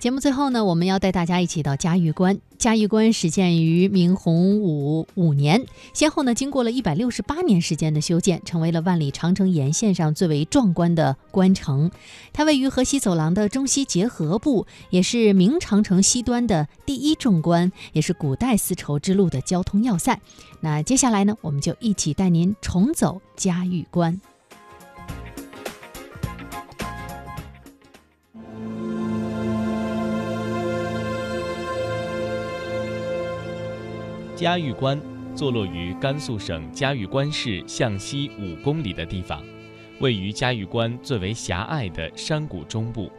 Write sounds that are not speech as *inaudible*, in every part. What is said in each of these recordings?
节目最后呢，我们要带大家一起到嘉峪关。嘉峪关始建于明洪武五年，先后呢经过了一百六十八年时间的修建，成为了万里长城沿线上最为壮观的关城。它位于河西走廊的中西结合部，也是明长城西端的第一重关，也是古代丝绸之路的交通要塞。那接下来呢，我们就一起带您重走嘉峪关。嘉峪关坐落于甘肃省嘉峪关市向西五公里的地方，位于嘉峪关最为狭隘的山谷中部。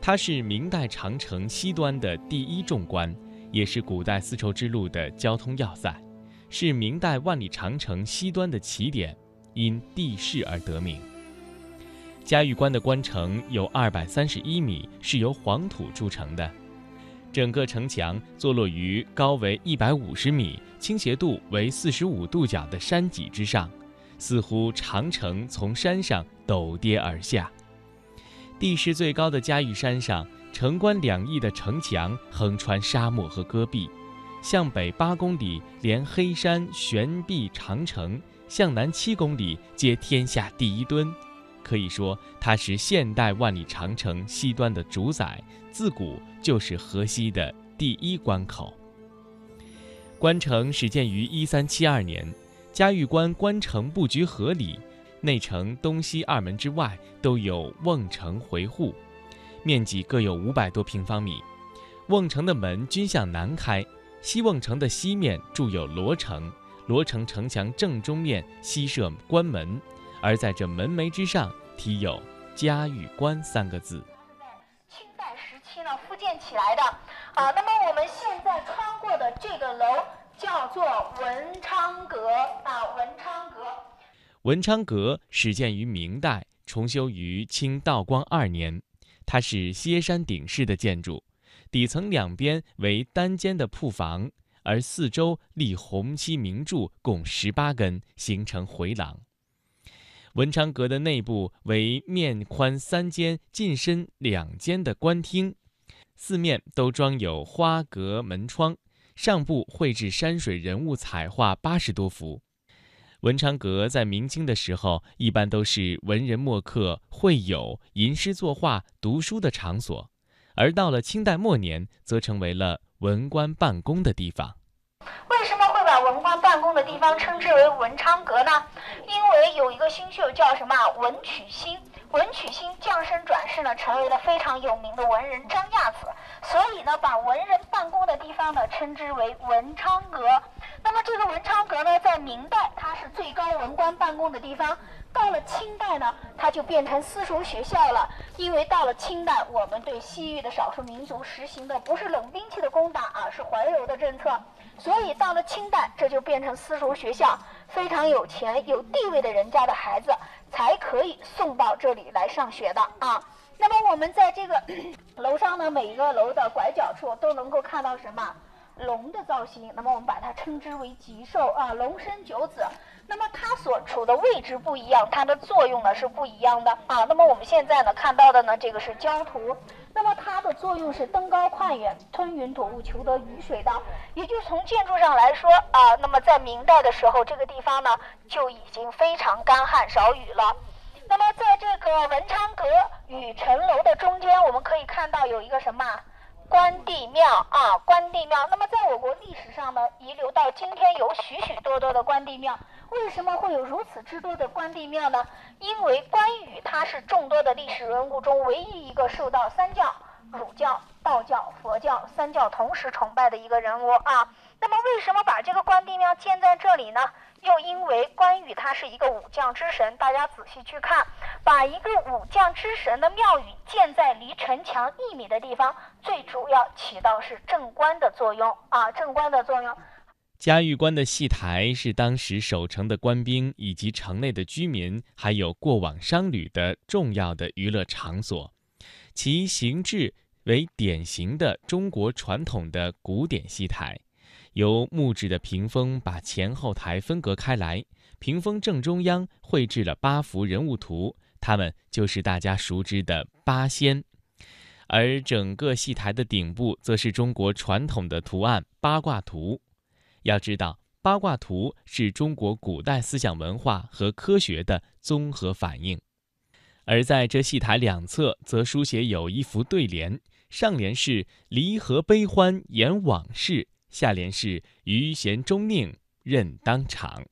它是明代长城西端的第一重关，也是古代丝绸之路的交通要塞，是明代万里长城西端的起点，因地势而得名。嘉峪关的关城有二百三十一米，是由黄土筑成的。整个城墙坐落于高为一百五十米、倾斜度为四十五度角的山脊之上，似乎长城从山上陡跌而下。地势最高的嘉峪山上，城关两翼的城墙横穿沙漠和戈壁，向北八公里连黑山悬壁长城，向南七公里接天下第一墩。可以说，它是现代万里长城西端的主宰，自古就是河西的第一关口。关城始建于一三七二年，嘉峪关关城布局合理，内城东西二门之外都有瓮城回护，面积各有五百多平方米。瓮城的门均向南开，西瓮城的西面筑有罗城，罗城城墙正中面西设关门。而在这门楣之上题有“嘉峪关”三个字。清代时期呢复建起来的啊。那么我们现在穿过的这个楼叫做文昌阁啊，文昌阁。文昌阁始建于明代，重修于清道光二年。它是歇山顶式的建筑，底层两边为单间的铺房，而四周立红漆明柱共十八根，形成回廊。文昌阁的内部为面宽三间、进深两间的官厅，四面都装有花格门窗，上部绘制山水人物彩画八十多幅。文昌阁在明清的时候，一般都是文人墨客会友、吟诗作画、读书的场所，而到了清代末年，则成为了文官办公的地方。办公的地方称之为文昌阁呢？因为有一个新秀叫什么文曲星，文曲星降生转世呢，成为了非常有名的文人张亚子，所以呢，把文人办公的地方呢称之为文昌阁。那么这个文昌阁呢，在明代它是最高文官办公的地方，到了清代呢，它就变成私塾学校了。因为到了清代，我们对西域的少数民族实行的不是冷兵器的攻打啊，是怀柔的政策。所以到了清代，这就变成私塾学校，非常有钱有地位的人家的孩子才可以送到这里来上学的啊。那么我们在这个 *clears throat* 楼上呢，每一个楼的拐角处都能够看到什么龙的造型。那么我们把它称之为吉兽啊，龙生九子。那么它所处的位置不一样，它的作用呢是不一样的啊。那么我们现在呢看到的呢，这个是焦土。那么它的作用是登高跨远、吞云吐雾、求得雨水的。也就是从建筑上来说啊，那么在明代的时候，这个地方呢就已经非常干旱少雨了。那么在这个文昌阁与城楼的中间，我们可以看到有一个什么关帝庙啊，关帝庙。那么在我国历史上呢，遗留到今天有许许多多的关帝庙。为什么会有如此之多的关帝庙呢？因为关羽他是众多的历史人物中唯一一个受到三教——儒教、道教、佛教三教同时崇拜的一个人物啊。那么，为什么把这个关帝庙建在这里呢？又因为关羽他是一个武将之神，大家仔细去看，把一个武将之神的庙宇建在离城墙一米的地方，最主要起到是镇关的作用啊，镇关的作用。嘉峪关的戏台是当时守城的官兵以及城内的居民，还有过往商旅的重要的娱乐场所，其形制为典型的中国传统的古典戏台，由木质的屏风把前后台分隔开来，屏风正中央绘制了八幅人物图，他们就是大家熟知的八仙。而整个戏台的顶部则是中国传统的图案八卦图。要知道，八卦图是中国古代思想文化和科学的综合反应。而在这戏台两侧，则书写有一幅对联，上联是“离合悲欢言往事”，下联是“余弦终宁任当场”。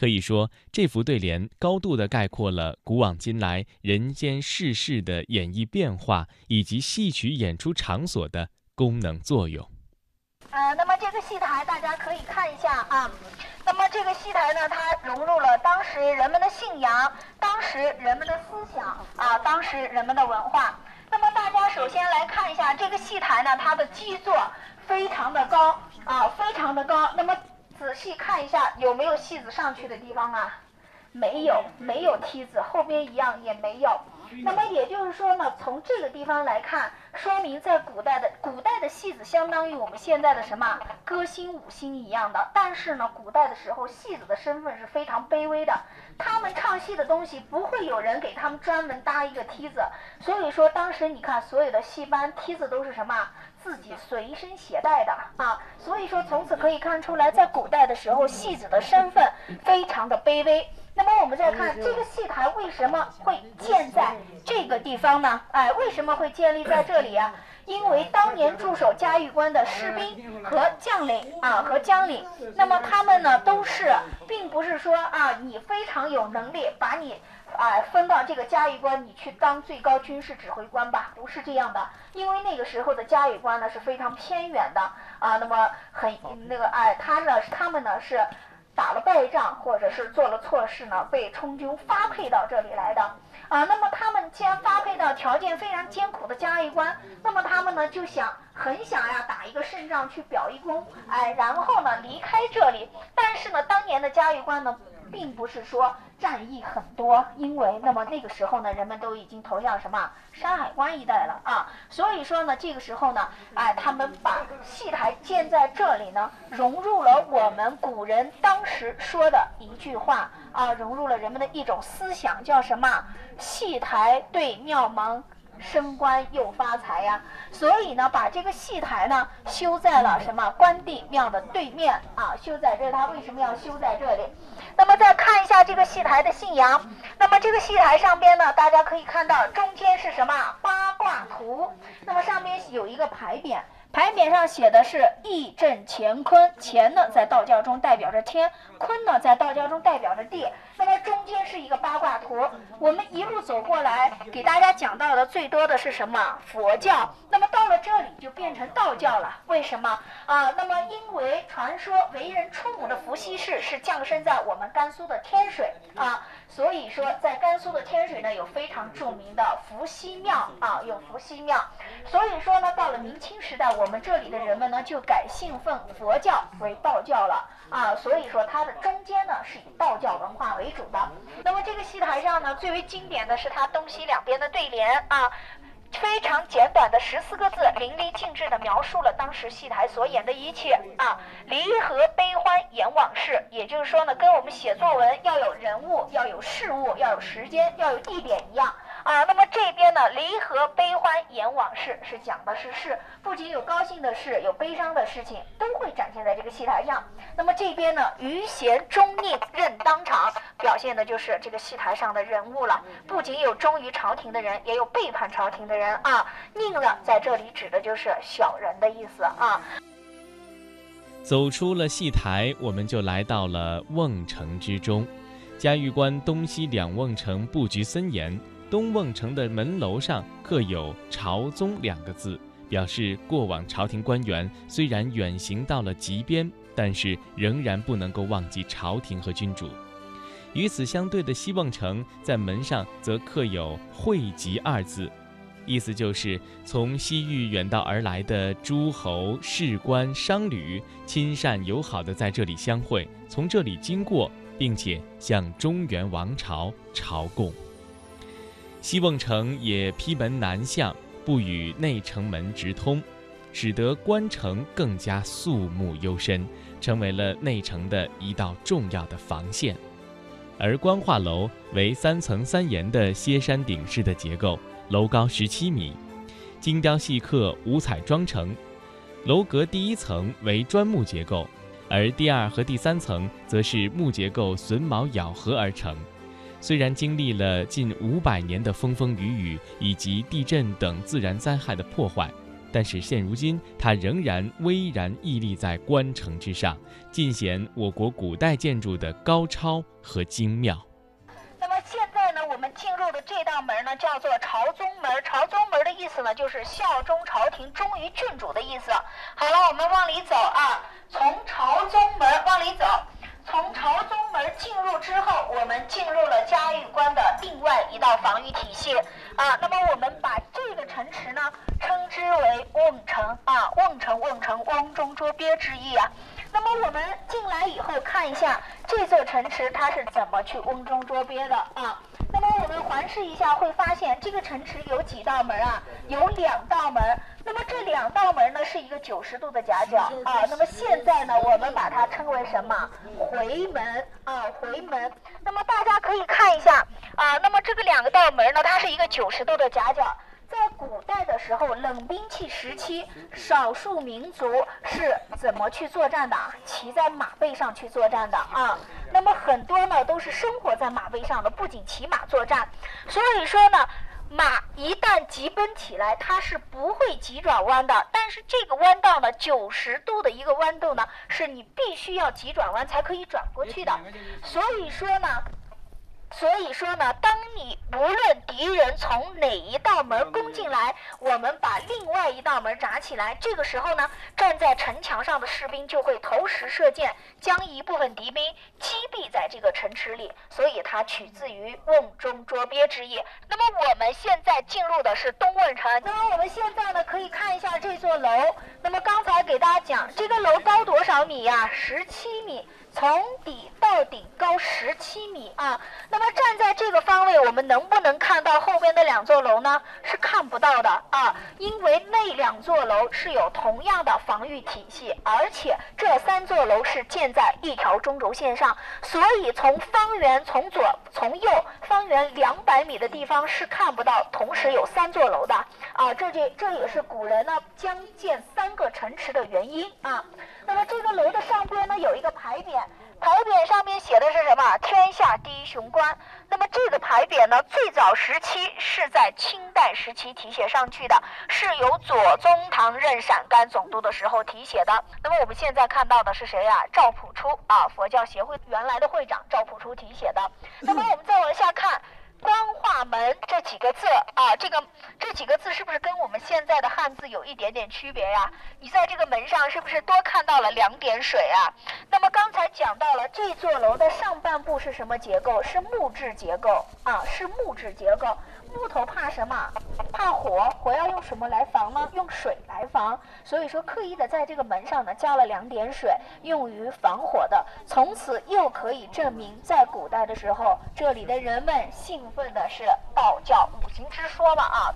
可以说，这幅对联高度地概括了古往今来人间世事的演绎变化，以及戏曲演出场所的功能作用。呃，那么这个戏台大家可以看一下啊。那么这个戏台呢，它融入了当时人们的信仰，当时人们的思想啊，当时人们的文化。那么大家首先来看一下这个戏台呢，它的基座非常的高啊，非常的高。那么仔细看一下，有没有戏子上去的地方啊？没有，没有梯子，后边一样也没有。那么也就是说呢，从这个地方来看，说明在古代的古代的戏子相当于我们现在的什么歌星、舞星一样的。但是呢，古代的时候戏子的身份是非常卑微的，他们唱戏的东西不会有人给他们专门搭一个梯子。所以说，当时你看所有的戏班梯子都是什么？自己随身携带的啊，所以说从此可以看出来，在古代的时候，戏子的身份非常的卑微。那么我们再看这个戏台为什么会建在这个地方呢？哎，为什么会建立在这里啊？因为当年驻守嘉峪关的士兵和将领啊，和将领，那么他们呢都是，并不是说啊，你非常有能力，把你。啊，分到这个嘉峪关，你去当最高军事指挥官吧？不是这样的，因为那个时候的嘉峪关呢是非常偏远的啊。那么很那个哎，他呢，他们呢是打了败仗，或者是做了错事呢，被充军发配到这里来的啊。那么他们既然发配到条件非常艰苦的嘉峪关，那么他们呢就想很想呀打一个胜仗去表一功，哎，然后呢离开这里。但是呢，当年的嘉峪关呢。并不是说战役很多，因为那么那个时候呢，人们都已经投向什么山海关一带了啊，所以说呢，这个时候呢，哎，他们把戏台建在这里呢，融入了我们古人当时说的一句话啊，融入了人们的一种思想，叫什么？戏台对庙门。升官又发财呀，所以呢，把这个戏台呢修在了什么关帝庙的对面啊？修在这，他为什么要修在这里？那么再看一下这个戏台的信仰，那么这个戏台上边呢，大家可以看到中间是什么八卦图？那么上面有一个牌匾。牌匾上写的是义正乾坤，乾呢在道教中代表着天，坤呢在道教中代表着地。那么中间是一个八卦图。我们一路走过来，给大家讲到的最多的是什么？佛教。那么到了这里就变成道教了。为什么啊？那么因为传说为人出母的伏羲氏是降生在我们甘肃的天水啊，所以说在甘肃的天水呢有非常著名的伏羲庙啊，有伏羲庙。所以说呢，到了明清时代。我们这里的人们呢，就改信奉佛教为道教了啊，所以说它的中间呢是以道教文化为主的。那么这个戏台上呢，最为经典的是它东西两边的对联啊，非常简短的十四个字，淋漓尽致的描述了当时戏台所演的一切啊，离合悲欢言往事。也就是说呢，跟我们写作文要有人物、要有事物、要有时间、要有地点一样。啊，那么这边呢，离合悲欢言往事是讲的是事，不仅有高兴的事，有悲伤的事情，都会展现在这个戏台上。那么这边呢，余弦终宁任当场，表现的就是这个戏台上的人物了。不仅有忠于朝廷的人，也有背叛朝廷的人啊。宁呢，在这里指的就是小人的意思啊。走出了戏台，我们就来到了瓮城之中。嘉峪关东西两瓮城布局森严。东瓮城的门楼上刻有“朝宗”两个字，表示过往朝廷官员虽然远行到了极边，但是仍然不能够忘记朝廷和君主。与此相对的西瓮城，在门上则刻有“汇集”二字，意思就是从西域远道而来的诸侯、士官、商旅，亲善友好的在这里相会，从这里经过，并且向中原王朝朝贡。西瓮城也披门南向，不与内城门直通，使得关城更加肃穆幽深，成为了内城的一道重要的防线。而官话楼为三层三檐的歇山顶式的结构，楼高十七米，精雕细刻、五彩妆成。楼阁第一层为砖木结构，而第二和第三层则是木结构榫卯咬合而成。虽然经历了近五百年的风风雨雨以及地震等自然灾害的破坏，但是现如今它仍然巍然屹立在关城之上，尽显我国古代建筑的高超和精妙。那么现在呢，我们进入的这道门呢，叫做朝宗门。朝宗门的意思呢，就是效忠朝廷、忠于郡主的意思。好了，我们往里走啊，从朝宗门往里走。之后，我们进入了嘉峪关的另外一道防御体系啊。那么我们把这个城池呢，称之为瓮城啊，瓮城，瓮城，瓮中捉鳖之意啊。那么我们进来以后，看一下这座城池它是怎么去瓮中捉鳖的啊。我们环视一下，会发现这个城池有几道门啊？有两道门。那么这两道门呢，是一个九十度的夹角啊。那么现在呢，我们把它称为什么？回门啊，回门。那么大家可以看一下啊。那么这个两个道门呢，它是一个九十度的夹角。在古代的时候，冷兵器时期，少数民族是怎么去作战的？骑在马背上去作战的啊。那么很多呢，都是生活在马背上的，不仅骑马作战。所以说呢，马一旦急奔起来，它是不会急转弯的。但是这个弯道呢，九十度的一个弯度呢，是你必须要急转弯才可以转过去的。所以说呢。所以说呢，当你无论敌人从哪一道门攻进来，我们把另外一道门闸起来，这个时候呢，站在城墙上的士兵就会投石射箭，将一部分敌兵击毙在这个城池里。所以它取自于瓮中捉鳖之意。那么我们现在进入的是东瓮城。那么我们现在呢，可以看一下这座楼。那么刚才给大家讲，这个楼高多少米呀？十七米。从底到顶高十七米啊！那么站在这个方位，我们能不能看到后边的两座楼呢？是看不到的啊，因为那两座楼是有同样的防御体系，而且这三座楼是建在一条中轴线上，所以从方圆从左从右方圆两百米的地方是看不到同时有三座楼的啊！这这这也是古人呢将建三个城池的原因啊。那么这个楼的上边呢有一个牌匾，牌匾上面写的是什么？天下第一雄关。那么这个牌匾呢，最早时期是在清代时期题写上去的，是由左宗棠任陕甘总督的时候题写的。那么我们现在看到的是谁呀？赵朴初啊，佛教协会原来的会长赵朴初题写的。那么我们再往下看。光化门这几个字啊，这个这几个字是不是跟我们现在的汉字有一点点区别呀？你在这个门上是不是多看到了两点水啊？那么刚才讲到了这座楼的上半部是什么结构？是木质结构啊，是木质结构。木头怕什么？怕火，火要用什么来防呢？用水来防。所以说，刻意的在这个门上呢加了两点水，用于防火的。从此又可以证明，在古代的时候，这里的人们信奉的是道教五行之说了啊。